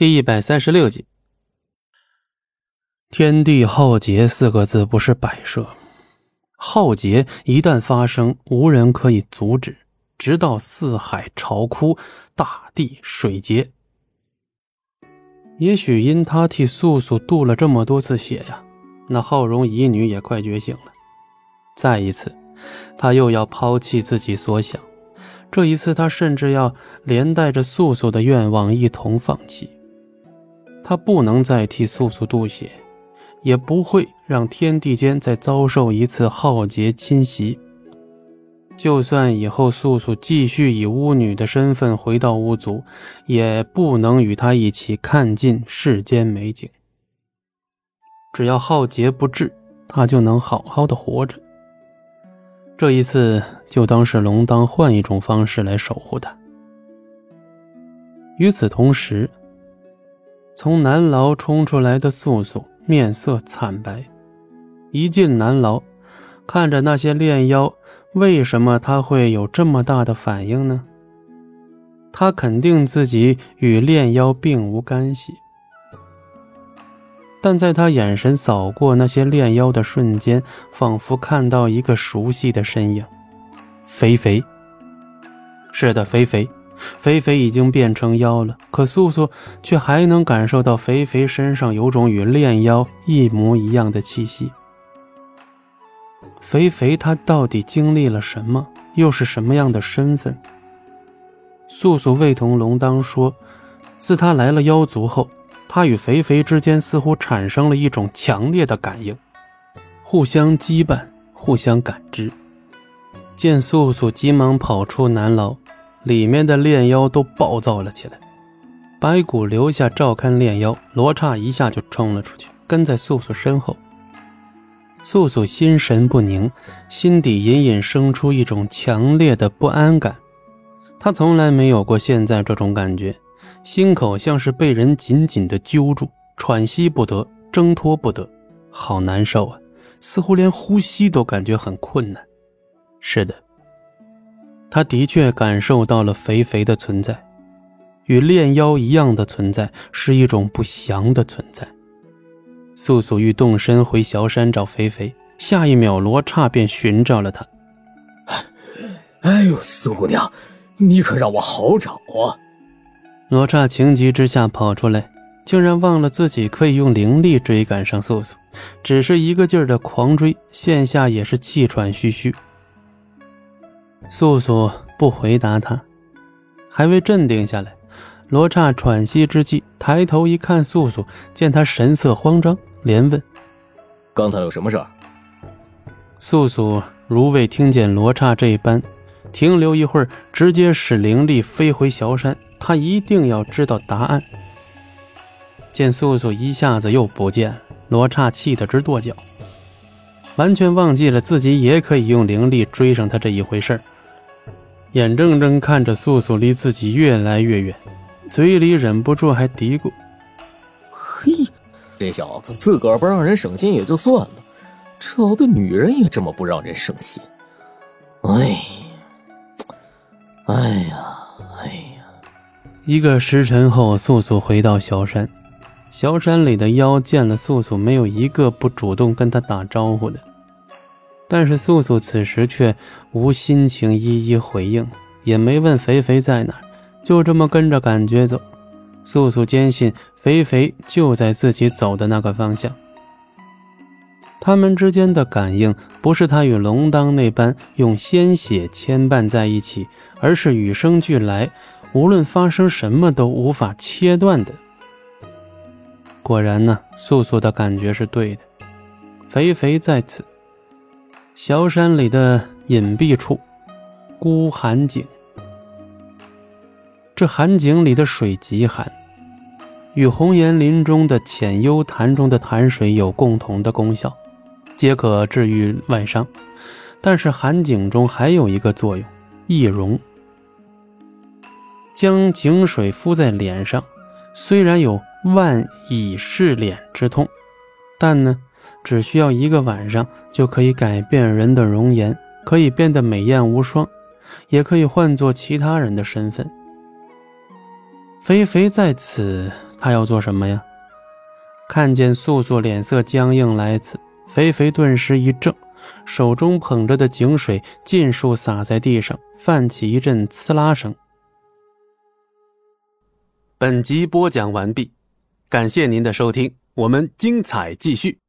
第一百三十六集，“天地浩劫”四个字不是摆设，浩劫一旦发生，无人可以阻止，直到四海潮枯，大地水竭。也许因他替素素渡了这么多次血呀，那浩荣乙女也快觉醒了。再一次，他又要抛弃自己所想，这一次他甚至要连带着素素的愿望一同放弃。他不能再替素素渡血，也不会让天地间再遭受一次浩劫侵袭。就算以后素素继续以巫女的身份回到巫族，也不能与他一起看尽世间美景。只要浩劫不至，他就能好好的活着。这一次，就当是龙当换一种方式来守护他。与此同时。从南牢冲出来的素素面色惨白，一进南牢，看着那些炼妖，为什么他会有这么大的反应呢？他肯定自己与炼妖并无干系，但在他眼神扫过那些炼妖的瞬间，仿佛看到一个熟悉的身影，肥肥。是的，肥肥。肥肥已经变成妖了，可素素却还能感受到肥肥身上有种与炼妖一模一样的气息。肥肥他到底经历了什么？又是什么样的身份？素素未同龙当说，自他来了妖族后，他与肥肥之间似乎产生了一种强烈的感应，互相羁绊，互相感知。见素素急忙跑出南牢。里面的炼妖都暴躁了起来，白骨留下照看炼妖，罗刹一下就冲了出去，跟在素素身后。素素心神不宁，心底隐隐生出一种强烈的不安感。她从来没有过现在这种感觉，心口像是被人紧紧的揪住，喘息不得，挣脱不得，好难受啊！似乎连呼吸都感觉很困难。是的。他的确感受到了肥肥的存在，与炼妖一样的存在，是一种不祥的存在。素素欲动身回小山找肥肥，下一秒罗刹便寻找了他。哎呦，苏姑娘，你可让我好找啊！罗刹情急之下跑出来，竟然忘了自己可以用灵力追赶上素素，只是一个劲儿的狂追，现下也是气喘吁吁。素素不回答他，还未镇定下来。罗刹喘息之际，抬头一看，素素见他神色慌张，连问：“刚才有什么事儿？”素素如未听见罗刹这般，停留一会儿，直接使灵力飞回萧山。他一定要知道答案。见素素一下子又不见，罗刹气得直跺脚，完全忘记了自己也可以用灵力追上他这一回事儿。眼睁睁看着素素离自己越来越远，嘴里忍不住还嘀咕：“嘿，这小子自个儿不让人省心也就算了，找的女人也这么不让人省心。哎，哎呀，哎呀！”一个时辰后，素素回到小山，小山里的妖见了素素，没有一个不主动跟他打招呼的。但是素素此时却无心情一一回应，也没问肥肥在哪，就这么跟着感觉走。素素坚信肥肥就在自己走的那个方向。他们之间的感应不是他与龙当那般用鲜血牵绊在一起，而是与生俱来，无论发生什么都无法切断的。果然呢，素素的感觉是对的，肥肥在此。小山里的隐蔽处，孤寒井。这寒井里的水极寒，与红岩林中的浅幽潭中的潭水有共同的功效，皆可治愈外伤。但是寒井中还有一个作用，易溶。将井水敷在脸上，虽然有万蚁噬脸之痛，但呢。只需要一个晚上就可以改变人的容颜，可以变得美艳无双，也可以换作其他人的身份。肥肥在此他要做什么呀？看见素素脸色僵硬来此，肥肥顿时一怔，手中捧着的井水尽数洒在地上，泛起一阵呲啦声。本集播讲完毕，感谢您的收听，我们精彩继续。